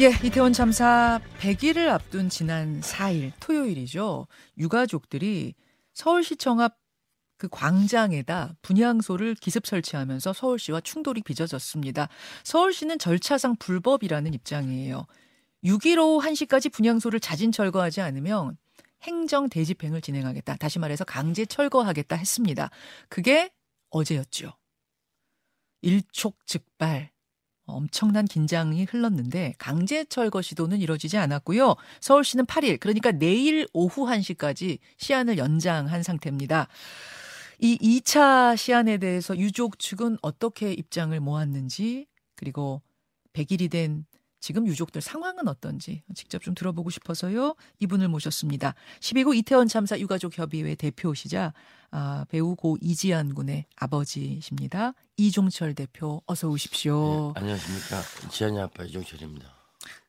예, 이태원 참사 100일을 앞둔 지난 4일 토요일이죠. 유가족들이 서울시청 앞 그 광장에다 분향소를 기습 설치하면서 서울시와 충돌이 빚어졌습니다. 서울시는 절차상 불법이라는 입장이에요. 6일 오후 1시까지 분향소를 자진 철거하지 않으면 행정 대집행을 진행하겠다. 다시 말해서 강제 철거하겠다 했습니다. 그게 어제였죠. 일촉즉발 엄청난 긴장이 흘렀는데 강제 철거 시도는 이뤄지지 않았고요. 서울시는 8일 그러니까 내일 오후 1시까지 시한을 연장한 상태입니다. 이 2차 시한에 대해서 유족 측은 어떻게 입장을 모았는지 그리고 100일이 된 지금 유족들 상황은 어떤지 직접 좀 들어보고 싶어서요. 이분을 모셨습니다. 12구 이태원 참사 유가족 협의회 대표시자 아, 배우 고 이지연 군의 아버지십니다. 이종철 대표 어서 오십시오. 네, 안녕하십니까. 지연이 아빠 이종철입니다.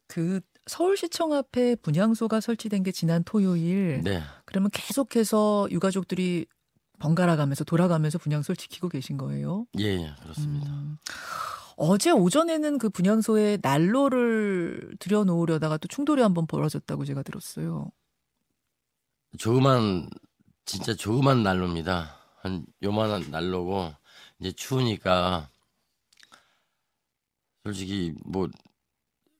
그 서울시청 앞에 분향소가 설치된 게 지난 토요일. 네. 그러면 계속해서 유가족들이 번갈아 가면서 돌아가면서 분향소를 지키고 계신 거예요? 예, 예, 그렇습니다. 음, 어제 오전에는 그 분향소에 난로를 들여놓으려다가 또 충돌이 한번 벌어졌다고 제가 들었어요. 조그만 진짜 조그만 난로입니다. 한 요만한 난로고 이제 추우니까 솔직히 뭐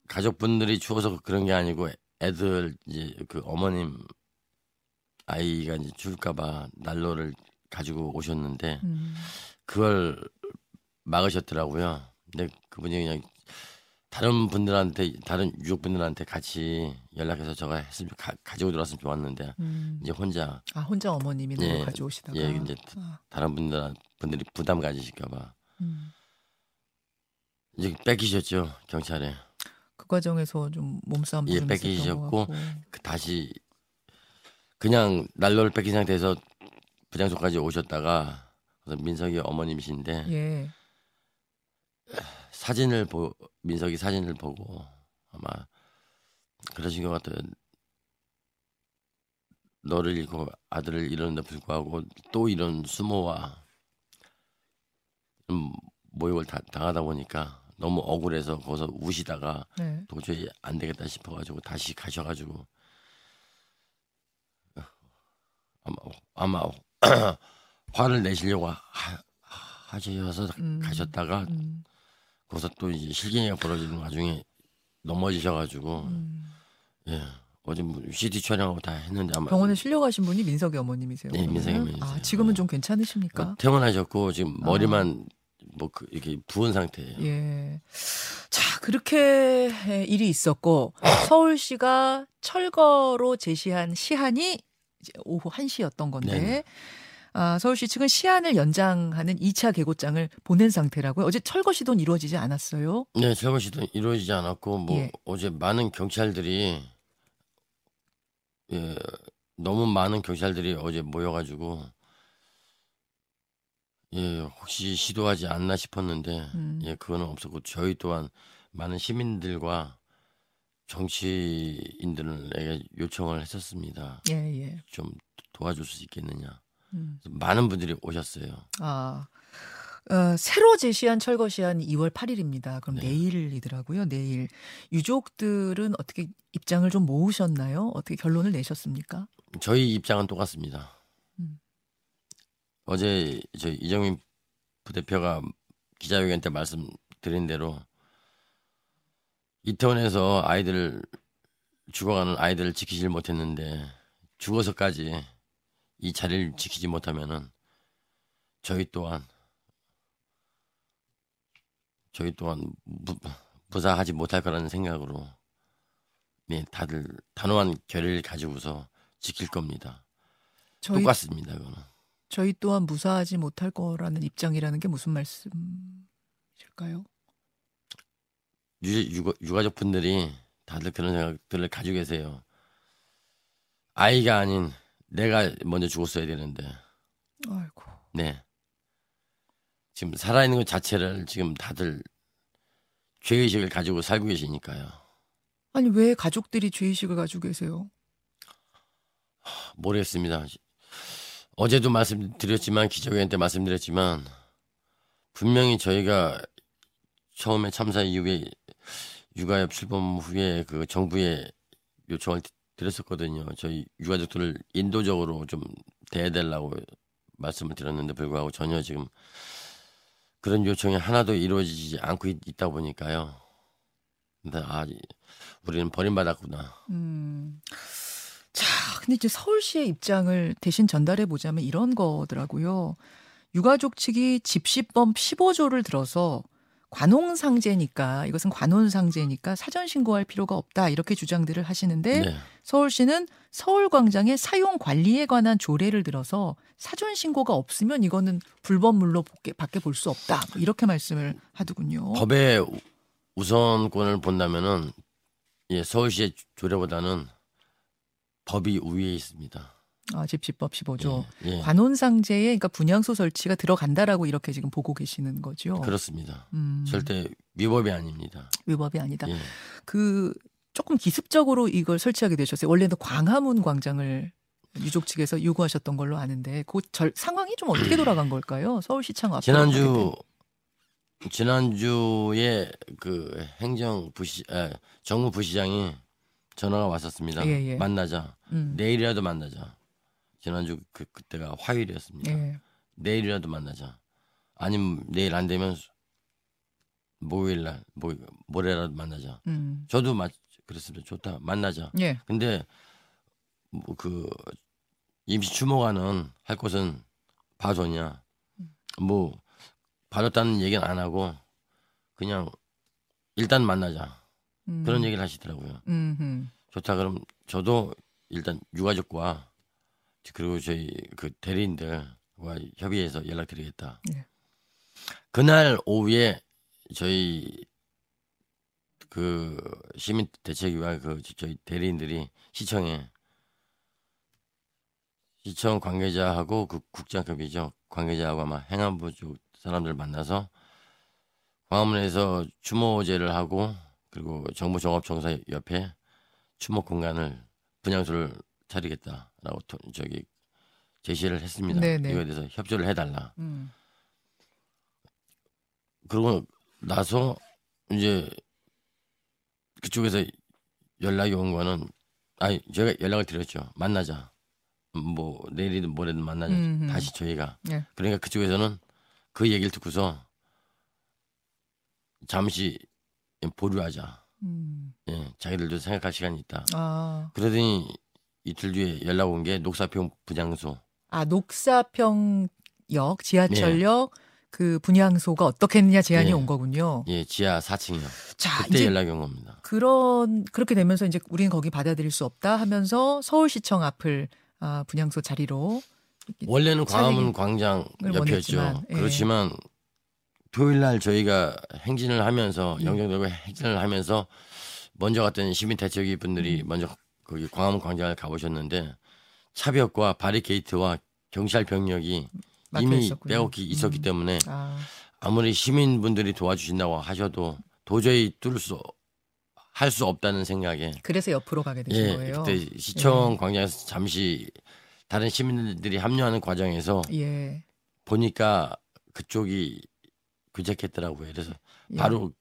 가족분들이 추워서 그런 게 아니고 애들 이제 그 어머님 아이가 이제 추울까봐 난로를 가지고 오셨는데 음. 그걸 막으셨더라고요. 근데 그분이 그냥 다른 분들한테 다른 유족분들한테 같이 연락해서 저가 했으면 가, 가지고 들어왔으면 좋았는데 음. 이제 혼자 아 혼자 어머님이 예, 예, 가져오시다가 예 이제 아, 다른 분들 분들이 부담 가지실까봐 음. 이제 뺏기셨죠 경찰에 그 과정에서 좀 몸싸움 예, 좀 뺏기셨고. 그 다시 그냥 난로를 뺏긴 상태에서 부장소까지 오셨다가 그래서 민석이 어머님이신데 예. 사진을 보 민석이 사진을 보고 아마 그러신 것 같아요. 너를 잃고 아들을 잃었는데 불구하고 또 이런 수모와 음, 모욕을 다, 당하다 보니까 너무 억울해서 거기서 우시다가 네. 도저히 안 되겠다 싶어가지고 다시 가셔가지고 아마 아마 화를 내시려고 하, 하셔서 음. 가셨다가 음. 거기서 또 이제 실갱이가 벌어지는 와중에 넘어지셔가지고 음. 예 어제 뭐 CT 촬영하고 다 했는데 아마 병원에 실려가신 분이 민석이 어머님이세요? 네, 민석이? 어머니세요. 아, 지금은 좀 괜찮으십니까? 뭐 퇴원하셨고 지금 머리만 뭐 그, 이렇게 부은 상태예요. 예. 자, 그렇게 일이 있었고, 서울시가 철거로 제시한 시한이 이제 오후 1시였던 건데, 네네. 아, 서울시 측은 시한을 연장하는 2차 개고장을 보낸 상태라고요. 어제 철거 시도는 이루어지지 않았어요. 네, 철거 시도 이루어지지 않았고 뭐 예. 어제 많은 경찰들이 예 너무 많은 경찰들이 어제 모여가지고 예 혹시 시도하지 않나 싶었는데 음. 예 그거는 없었고 저희 또한 많은 시민들과 정치인들에게 요청을 했었습니다. 예, 예. 좀 도와줄 수 있겠느냐. 음. 많은 분들이 오셨어요. 아, 어, 새로 제시한 철거 시한이 2월 8일입니다. 그럼 네. 내일이더라고요. 내일. 유족들은 어떻게 입장을 좀 모으셨나요? 어떻게 결론을 내셨습니까? 저희 입장은 똑같습니다. 음. 어제 저 이정민 부대표가 기자회견 때 말씀드린 대로 이태원에서 아이들 죽어가는 아이들을 지키질 못했는데 죽어서까지 이 자리를 지키지 못하면은 저희 또한 저희 또한 무, 무사하지 못할 거라는 생각으로 네 다들 단호한 결의를 가지고서 지킬 겁니다. 저희 똑같습니다. 그거는. 저희 또한 무사하지 못할 거라는 입장이라는 게 무슨 말씀이실까요? 유, 유, 유가족 분들이 다들 그런 생각들을 가지고 계세요. 아이가 아닌 내가 먼저 죽었어야 되는데, 아이고. 네. 지금 살아있는 것 자체를 지금 다들 죄의식을 가지고 살고 계시니까요. 아니 왜 가족들이 죄의식을 가지고 계세요? 모르겠습니다. 어제도 말씀드렸지만 기자회견 때 말씀드렸지만 분명히 저희가 처음에 참사 이후에 육아협 출범 후에 그 정부에 요청을 드렸었거든요. 저희 유가족들을 인도적으로 좀 대해달라고 말씀을 드렸는데 불구하고 전혀 지금 그런 요청이 하나도 이루어지지 않고 있, 다 보니까요. 근데 아 우리는 버림받았구나. 음. 자, 근데 이제 서울시의 입장을 대신 전달해 보자면 이런 거더라고요. 유가족 측이 집시법 15조를 들어서 관홍상제니까 이것은 관혼상제니까 사전 신고할 필요가 없다 이렇게 주장들을 하시는데 네. 서울시는 서울광장의 사용 관리에 관한 조례를 들어서 사전 신고가 없으면 이거는 불법물로 밖에 볼 수 없다 뭐 이렇게 말씀을 하더군요. 법의 우선권을 본다면은 예, 서울시의 조례보다는 법이 우위에 있습니다. 아, 집시법 15조. 예, 예. 관혼상제에 그러니까 분양소 설치가 들어간다라고 이렇게 지금 보고 계시는 거죠. 그렇습니다. 음, 절대 위법이 아닙니다. 위법이 아니다. 예. 그 조금 기습적으로 이걸 설치하게 되셨어요. 원래는 광화문 광장을 유족 측에서 요구하셨던 걸로 아는데 그 절, 상황이 좀 어떻게 돌아간 걸까요? 서울시청 앞에 지난주 지난주에 그 행정 부시 에, 정무 부시장이 전화가 왔었습니다. 예, 예. 만나자. 음, 내일이라도 만나자. 지난주 그 그때가 화요일이었습니다. 예. 내일이라도 만나자. 아니면 내일 안 되면 목요일 날, 모, 모레라도 만나자. 음, 저도 맞 그랬습니다. 좋다. 만나자. 예. 근데 뭐 그 임시 추모관은 할 곳은 봐줬냐? 뭐 봐줬다는 얘기는 안 하고 그냥 일단 만나자 음, 그런 얘기를 하시더라고요. 음, 음. 좋다 그럼 저도 일단 유가족과 그리고 저희 그 대리인들과 협의해서 연락드리겠다. 네. 그날 오후에 저희 그 시민 대책위와 그 저희 대리인들이 시청에 시청 관계자하고 그 국장급이죠 관계자하고 아마 행안부 쪽 사람들 만나서 광화문에서 추모제를 하고 그리고 정부종합청사 옆에 추모 공간을 분향소를 차리겠다라고 토- 저기 제시를 했습니다. 네네. 이거에 대해서 협조를 해달라. 음. 그러고 나서 이제 그쪽에서 연락이 온 거는 아니 제가 연락을 드렸죠. 만나자. 뭐 내일이든 모레든 만나자. 음흠. 다시 저희가. 예. 그러니까 그쪽에서는 그 얘기를 듣고서 잠시 보류하자. 음. 예, 자기들도 생각할 시간이 있다. 아, 그러더니 이틀 뒤에 연락 온 게 녹사평 분향소. 아 녹사평역 지하철역 그 분향소가 어떻겠느냐 제안이 예. 온 거군요. 예, 지하 4층이요. 자, 그때 연락이 온 겁니다. 그런 그렇게 되면서 이제 우리는 거기 받아들일 수 없다 하면서 서울시청 앞을 아, 분향소 자리로 원래는 광화문 광장 옆이었죠. 예. 그렇지만 토요일 날 저희가 행진을 하면서 예. 영종도로 행진을 하면서 먼저 갔던 시민 대책위 분들이 음. 먼저 거기 광화문 광장을 가보셨는데 차벽과 바리케이트와 경찰 병력이 이미 있었군요. 빼곡히 있었기 음. 때문에 아, 아무리 시민분들이 도와주신다고 하셔도 도저히 뚫을 수 할 수 없다는 생각에 그래서 옆으로 가게 되신 예 거예요. 그때 시청 광장에서 잠시 다른 시민들이 합류하는 과정에서 예. 보니까 그쪽이 규제했더라고요. 그래서 예. 바로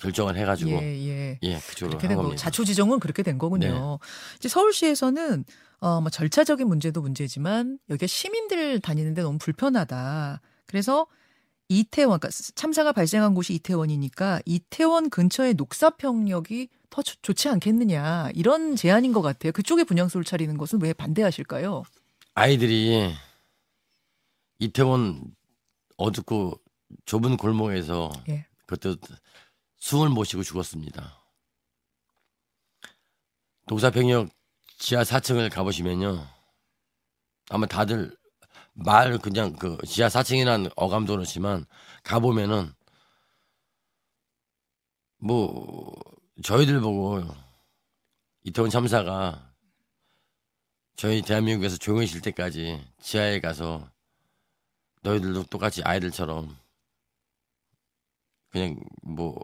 결정을 해가지고 예, 예, 예. 그쪽으로 그렇게 한 된. 네. 자초지종은 그렇게 된 거군요. 이제 서울시에서는 어, 뭐 절차적인 문제도 문제지만 여기가 시민들 다니는데 너무 불편하다. 그래서 이태원, 그러니까 참사가 발생한 곳이 이태원이니까 이태원 근처의 녹사평역이 더 좋- 좋지 않겠느냐 이런 제안인 것 같아요. 그쪽에 분향소를 차리는 것은 왜 반대하실까요? 아이들이 이태원 어둡고 좁은 골목에서 예. 그것도 숨을 못 쉬고 죽었습니다. 녹사평역 지하 4층을 가보시면요. 아마 다들 말 그냥 그 지하 4층이라는 어감도 그렇지만 가보면은 뭐 저희들 보고 이태원 참사가 저희 대한민국에서 조용해질 때까지 지하에 가서 너희들도 똑같이 아이들처럼 그냥 뭐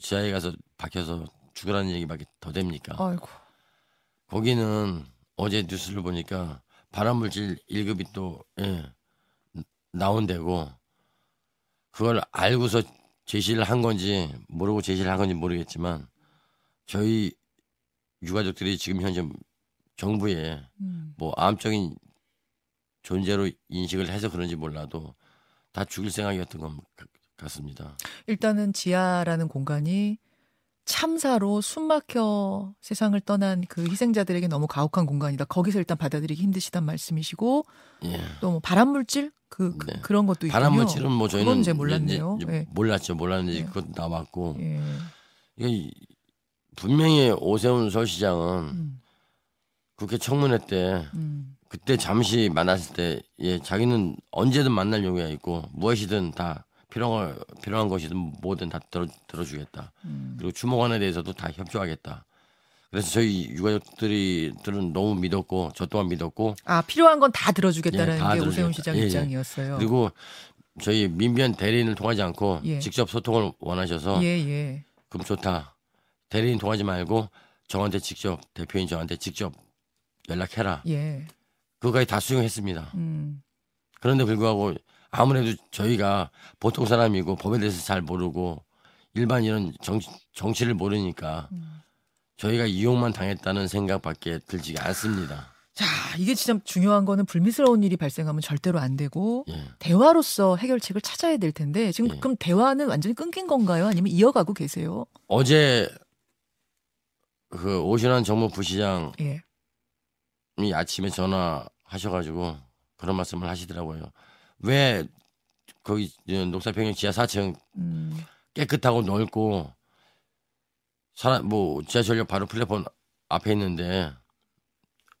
지하에 가서 박혀서 죽으라는 얘기밖에 더 됩니까? 아이고. 거기는 어제 뉴스를 보니까 발암물질 1급이 또 예, 나온대고 그걸 알고서 제시를 한 건지 모르고 제시를 한 건지 모르겠지만 저희 유가족들이 지금 현재 정부에 음. 뭐 암적인 존재로 인식을 해서 그런지 몰라도 다 죽일 생각이었던 것 같- 같습니다. 일단은 지하라는 공간이 참사로 숨막혀 세상을 떠난 그 희생자들에게 너무 가혹한 공간이다. 거기서 일단 받아들이기 힘드시단 말씀이시고 예. 또뭐 발암물질 그, 그 네. 런 것도 있군요. 발암물질은 뭐 저희는 이제 이제- 몰랐네요. 이제 예. 몰랐죠. 몰랐는데 예. 그것 나왔고 예. 이게 분명히 오세훈 서울시장은 음, 국회 청문회 때 음, 그때 잠시 만났을 때 예, 자기는 언제든 만날 용의가 있고 무엇이든 다 필요한 거- 필요한 것이든 뭐든 다 들어 들어주겠다. 음. 그리고 추모관에 대해서도 다 협조하겠다. 그래서 저희 유가족들이 들은 너무 믿었고 저 또한 믿었고 아 필요한 건 다 들어주겠다라는 예, 다게 오세훈 들어주겠다. 시장 예, 예. 입장이었어요. 그리고 저희 민변 대리인을 통하지 않고 예. 직접 소통을 원하셔서 예, 예. 그럼 좋다. 대리인 통하지 말고 저한테 직접 대표인 저한테 직접 연락해라. 예. 그거까지 다 수용했습니다. 음. 그런데 불구하고 아무래도 저희가 보통 사람이고 법에 대해서 잘 모르고 일반 이런 정, 정치를 모르니까 음. 저희가 이용만 당했다는 생각밖에 들지가 않습니다. 자, 이게 진짜 중요한 거는 불미스러운 일이 발생하면 절대로 안 되고 예. 대화로서 해결책을 찾아야 될 텐데 지금 예. 그럼 대화는 완전히 끊긴 건가요? 아니면 이어가고 계세요? 어제 그 오신환 정무 부시장이 예. 아침에 전화하셔가지고 그런 말씀을 하시더라고요. 왜 거기 녹사평역 지하 4층 음. 깨끗하고 넓고 사람 뭐 지하철역 바로 플랫폼 앞에 있는데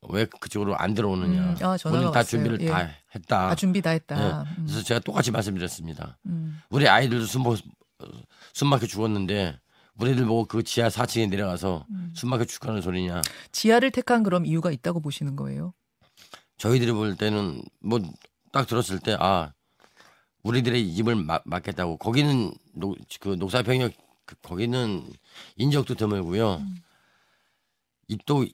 왜 그쪽으로 안 들어오느냐? 음, 아, 우리는 다 왔어요. 준비를 예. 다 했다. 아, 준비 다 했다. 음. 그래서 제가 똑같이 말씀드렸습니다. 음. 우리 아이들도 숨, 못- 숨 막혀 죽었는데 우리들 보고 그 지하 4층에 내려가서 음. 숨 막혀 죽하는 소리냐? 지하를 택한 그럼 이유가 있다고 보시는 거예요? 저희들이 볼 때는 뭐 딱 들었을 때 아 우리들의 입을 막, 막겠다고 거기는 녹, 그 녹사평역 그- 거기는 인적도 드물고요. 음. 이또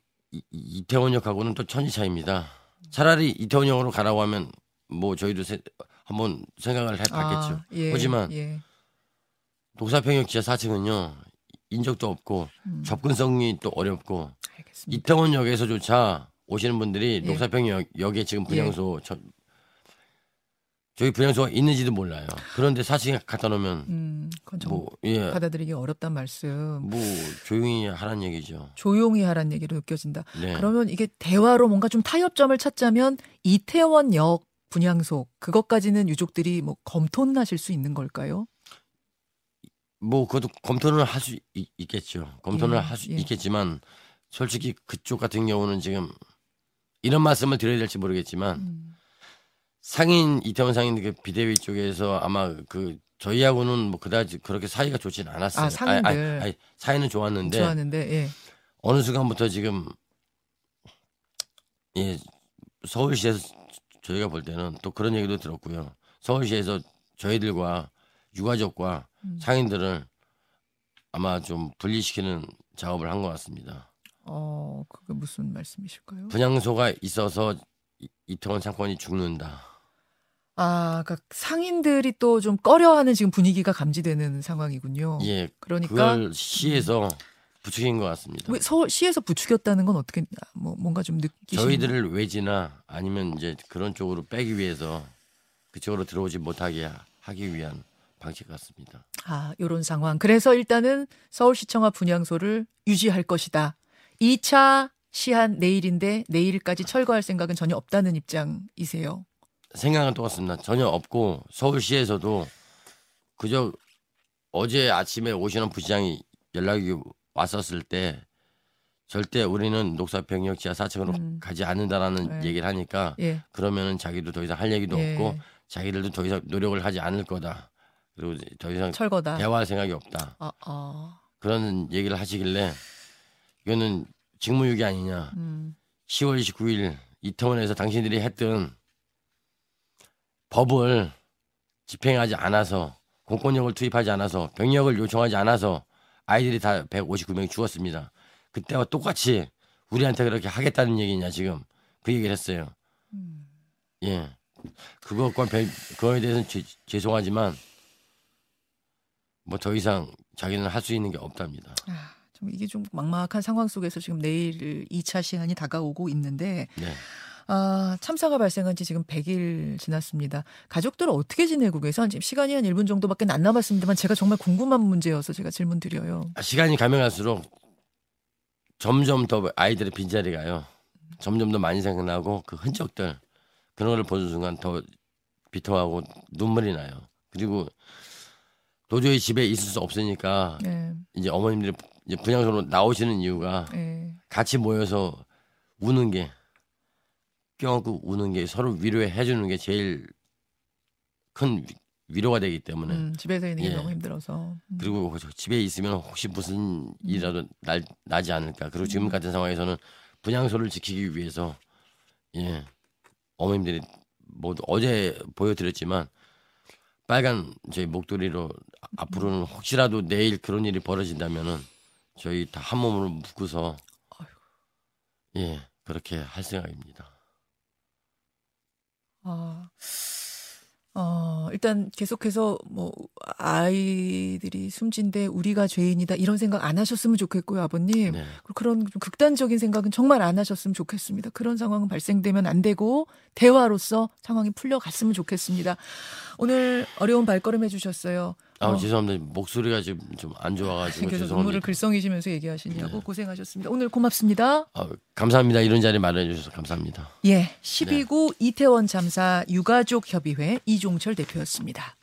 이태원역하고는 또 천지 차이입니다. 차라리 이태원역으로 가라고 하면 뭐 저희도 세- 한번 생각을 해봤겠죠. 아, 예, 하지만 예. 녹사평역 지하 4층은요 인적도 없고 음. 접근성이 또 어렵고 알겠습니다. 이태원역에서조차 오시는 분들이 예. 녹사평역 역에 지금 분향소 저, 저희 분향소가 있는지도 몰라요. 그런데 4층에 갖다 놓으면 음, 그건 좀 뭐 예. 받아들이기 어렵단 말씀. 뭐 조용히 하란 얘기죠. 조용히 하란 얘기로 느껴진다. 네. 그러면 이게 대화로 뭔가 좀 타협점을 찾자면 이태원역 분향소 그것까지는 유족들이 뭐 검토는 하실 수 있는 걸까요? 뭐 그것도 검토는 할 수 있겠죠. 검토는 예, 할수 예. 있겠지만 솔직히 그쪽 같은 경우는 지금 이런 말씀을 드려야 될지 모르겠지만 음. 상인 이태원 상인 그 비대위 쪽에서 아마 그 저희하고는 뭐 그다지 그렇게 사이가 좋지는 않았어요. 아, 상인들. 아니, 아니, 아니, 사이는 좋았는데 좋았는데 예. 어느 순간부터 지금 예 서울시에서 저희가 볼 때는 또 그런 얘기도 들었고요. 서울시에서 저희들과 유가족과 음. 상인들을 아마 좀 분리시키는 작업을 한 것 같습니다. 어 그게 무슨 말씀이실까요? 분향소가 있어서 이- 이태원 상권이 죽는다. 아, 그러니까 상인들이 또 좀 꺼려하는 지금 분위기가 감지되는 상황이군요. 예, 그러니까 그걸 시에서 부추긴 것 같습니다. 왜 서울 시에서 부추겼다는 건 어떻게 뭐 뭔가 좀 느끼시는 저희들을 외지나 아니면 이제 그런 쪽으로 빼기 위해서 그쪽으로 들어오지 못하게 하- 하기 위한 방식 같습니다. 아, 요런 상황. 그래서 일단은 서울시청과 분향소를 유지할 것이다. 2차 시한 내일인데 내일까지 철거할 생각은 전혀 없다는 입장이세요. 생각은 똑같습니다. 전혀 없고 서울시에서도 그저 어제 아침에 오시는 부시장이 연락이 왔었을 때 절대 우리는 녹사평역 지하 4층으로 음. 가지 않는다라는 네. 얘기를 하니까 예. 그러면은 자기도 더 이상 할 얘기도 예. 없고 자기들도 더 이상 노력을 하지 않을 거다. 그리고 더 이상 철거다. 대화할 생각이 없다. 아, 아. 그런 얘기를 하시길래 이거는 직무유기 아니냐. 음. 10월 29일 이태원에서 당신들이 했던 법을 집행하지 않아서 공권력을 투입하지 않아서 병력을 요청하지 않아서 아이들이 다 159명이 죽었습니다. 그때와 똑같이 우리한테 그렇게 하겠다는 얘기냐 지금 그 얘기를 했어요. 음. 예. 그것과 별, 그거에 대해서는 죄, 죄송하지만 뭐 더 이상 자기는 할 수 있는 게 없답니다. 아, 좀 이게 좀 막막한 상황 속에서 지금 내일 2차 시한이 다가오고 있는데 네. 아, 참사가 발생한 지 지금 100일 지났습니다. 가족들은 어떻게 지내고 계세요? 지금 시간이 한 1분 정도밖에 안 남았습니다만 제가 정말 궁금한 문제여서 제가 질문 드려요. 아, 시간이 가면 갈수록 점점 더 아이들의 빈자리가요. 점점 더 많이 생각나고 그 흔적들 그런 걸 보는 순간 더 비통하고 눈물이 나요. 그리고 도저히 집에 있을 수 없으니까 네. 이제 어머님들이 이제 분양소로 나오시는 이유가 네. 같이 모여서 우는 게 껴안고 우는 게 서로 위로해 주는 게 제일 큰 위- 위로가 되기 때문에 음, 집에서 있는 게 예. 너무 힘들어서. 음. 그리고 저 집에 있으면 혹시 무슨 일이라도 날, 나지 않을까. 그리고 지금 같은 상황에서는 분양소를 지키기 위해서 예 어머님들이 모두 어제 보여드렸지만 빨간 저희 목도리로 아- 앞으로는 혹시라도 내일 그런 일이 벌어진다면은 저희 다 한 몸으로 묶어서 예 그렇게 할 생각입니다. 아, 어, 일단 계속해서 뭐 아이들이 숨진데 우리가 죄인이다 이런 생각 안 하셨으면 좋겠고요, 아버님. 네. 그런 좀 극단적인 생각은 정말 안 하셨으면 좋겠습니다. 그런 상황은 발생되면 안 되고 대화로서 상황이 풀려갔으면 좋겠습니다. 오늘 어려운 발걸음 해주셨어요. 아 어. 죄송합니다 목소리가 지금 좀 안 좋아가지고 그래서. 눈물을 글썽이시면서 얘기하시냐고 네. 고생하셨습니다. 오늘 고맙습니다. 아, 감사합니다 이런 자리 마련해 주셔서 감사합니다. 예, 12구 이태원 참사 유가족 협의회 이종철 대표였습니다.